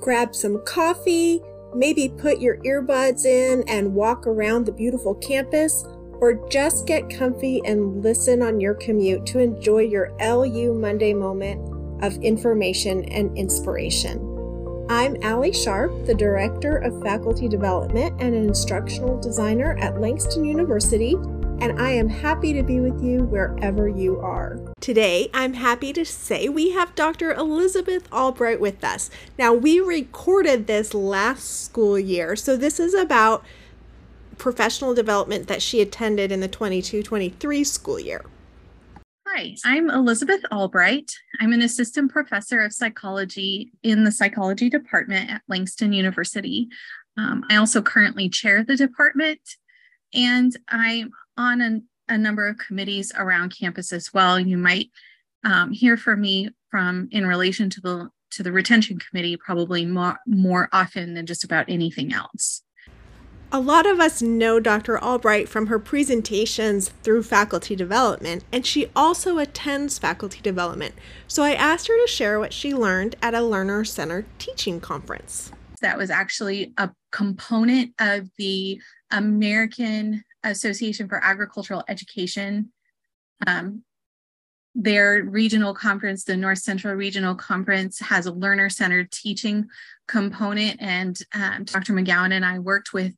grab some coffee, maybe put your earbuds in and walk around the beautiful campus, or just get comfy and listen on your commute to enjoy your LU Monday moment of information and inspiration. I'm Allie Sharp, the Director of Faculty Development and an Instructional Designer at Langston University, and I am happy to be with you wherever you are. Today, I'm happy to say we have Dr. Elizabeth Albright with us. Now, we recorded this last school year, so this is about professional development that she attended in the 22 23 school year. Hi, I'm Elizabeth Albright. I'm an assistant professor of psychology in the psychology department at Langston University. Um, I also currently chair the department, and I'm on a, a number of committees around campus as well. You might um, hear from me from in relation to the to the retention committee probably more more often than just about anything else. A lot of us know Dr. Albright from her presentations through faculty development, and she also attends faculty development. So I asked her to share what she learned at a learner centered teaching conference. That was actually a component of the American Association for Agricultural Education um, their regional conference, the North Central Regional Conference, has a learner centered teaching component. And um, Dr. McGowan and I worked with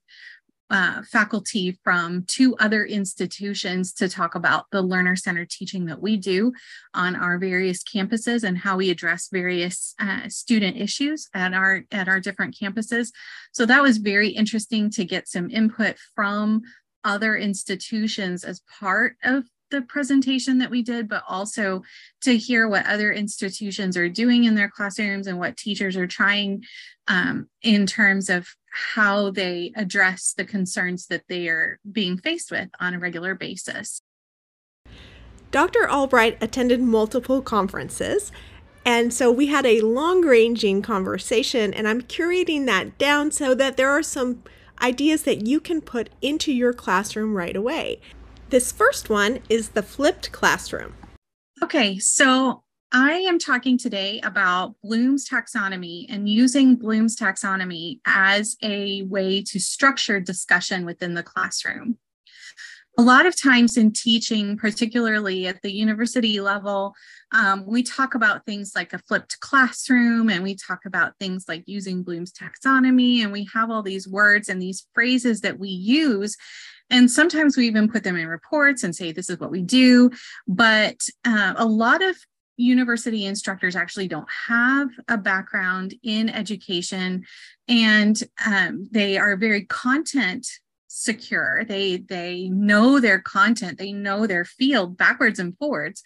uh, faculty from two other institutions to talk about the learner centered teaching that we do on our various campuses and how we address various uh, student issues at our at our different campuses so that was very interesting to get some input from other institutions as part of the presentation that we did, but also to hear what other institutions are doing in their classrooms and what teachers are trying um, in terms of how they address the concerns that they are being faced with on a regular basis. Dr. Albright attended multiple conferences. And so we had a long ranging conversation, and I'm curating that down so that there are some ideas that you can put into your classroom right away. This first one is the flipped classroom. Okay, so I am talking today about Bloom's taxonomy and using Bloom's taxonomy as a way to structure discussion within the classroom. A lot of times in teaching, particularly at the university level, um, we talk about things like a flipped classroom and we talk about things like using Bloom's taxonomy, and we have all these words and these phrases that we use and sometimes we even put them in reports and say, this is what we do. But uh, a lot of university instructors actually don't have a background in education and um, they are very content secure. They they know their content. They know their field backwards and forwards.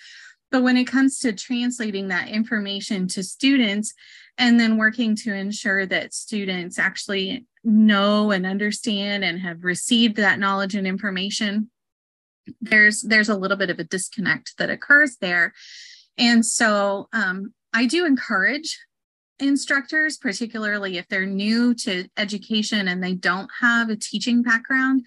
But when it comes to translating that information to students and then working to ensure that students actually know and understand and have received that knowledge and information there's there's a little bit of a disconnect that occurs there. And so um, i do encourage instructors particularly if they're new to education and they don't have a teaching background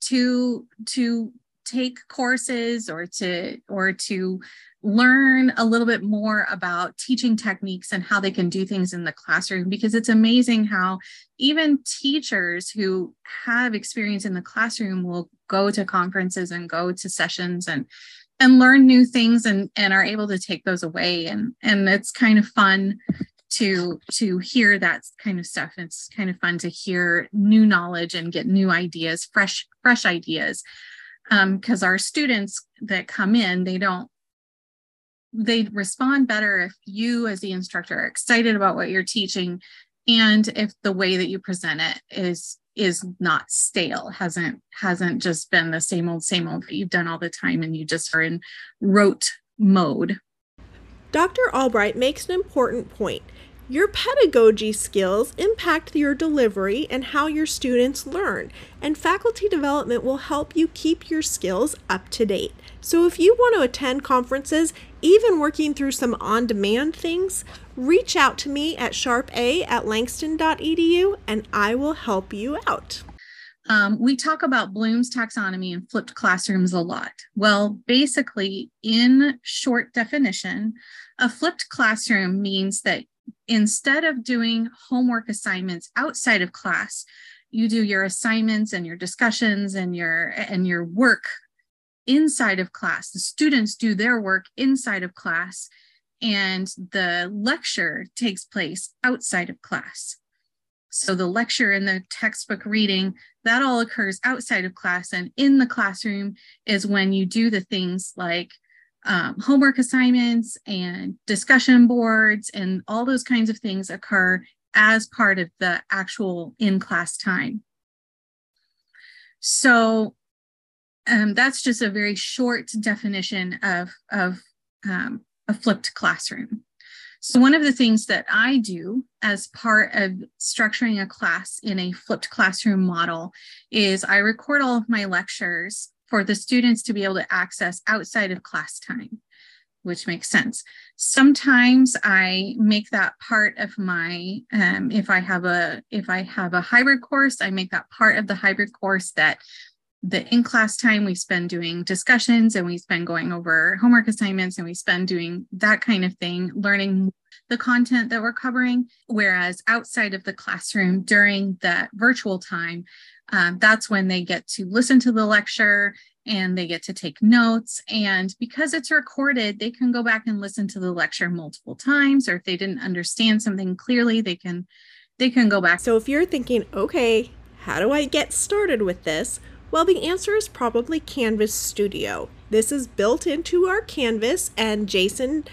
to to take courses or to or to learn a little bit more about teaching techniques and how they can do things in the classroom. Because it's amazing how even teachers who have experience in the classroom will go to conferences and go to sessions and and learn new things and and are able to take those away. And and it's kind of fun to to hear that kind of stuff. It's kind of fun to hear new knowledge and get new ideas fresh fresh ideas. Because um, our students that come in they don't they respond better if you as the instructor are excited about what you're teaching and if the way that you present it is is not stale hasn't hasn't just been the same old same old that you've done all the time and you just are in rote mode. Dr albright makes an important point your pedagogy skills impact your delivery and how your students learn, and faculty development will help you keep your skills up to date. So, if you want to attend conferences, even working through some on demand things, reach out to me at sharpa at langston.edu and I will help you out. Um, we talk about Bloom's taxonomy and flipped classrooms a lot. Well, basically, in short definition, a flipped classroom means that instead of doing homework assignments outside of class, you do your assignments and your discussions and your and your work inside of class. The students do their work inside of class and the lecture takes place outside of class. So the lecture and the textbook reading, that all occurs outside of class. And in the classroom is when you do the things like um, homework assignments and discussion boards and all those kinds of things occur as part of the actual in class time. So um, that's just a very short definition of, of um, a flipped classroom. So, one of the things that I do as part of structuring a class in a flipped classroom model is I record all of my lectures for the students to be able to access outside of class time, which makes sense. Sometimes I make that part of my um, if I have a if I have a hybrid course, I make that part of the hybrid course that the in class time we spend doing discussions and we spend going over homework assignments and we spend doing that kind of thing, learning the content that we're covering. Whereas outside of the classroom during that virtual time, um, that's when they get to listen to the lecture and they get to take notes. And because it's recorded, they can go back and listen to the lecture multiple times, or if they didn't understand something clearly, they can they can go back. So if you're thinking, okay, how do I get started with this? Well, the answer is probably Canvas Studio. This is built into our Canvas, and Jason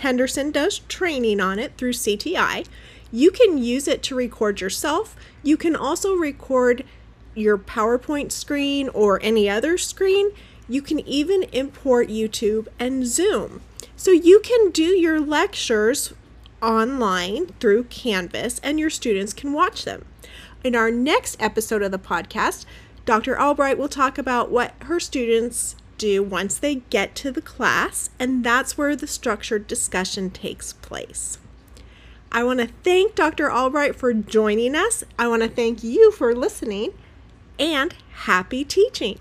Henderson does training on it through CTI. You can use it to record yourself. You can also record your PowerPoint screen or any other screen. You can even import YouTube and Zoom. So you can do your lectures online through Canvas and your students can watch them. In our next episode of the podcast, Dr. Albright will talk about what her students do once they get to the class, and that's where the structured discussion takes place. I want to thank Dr. Albright for joining us. I want to thank you for listening, and happy teaching.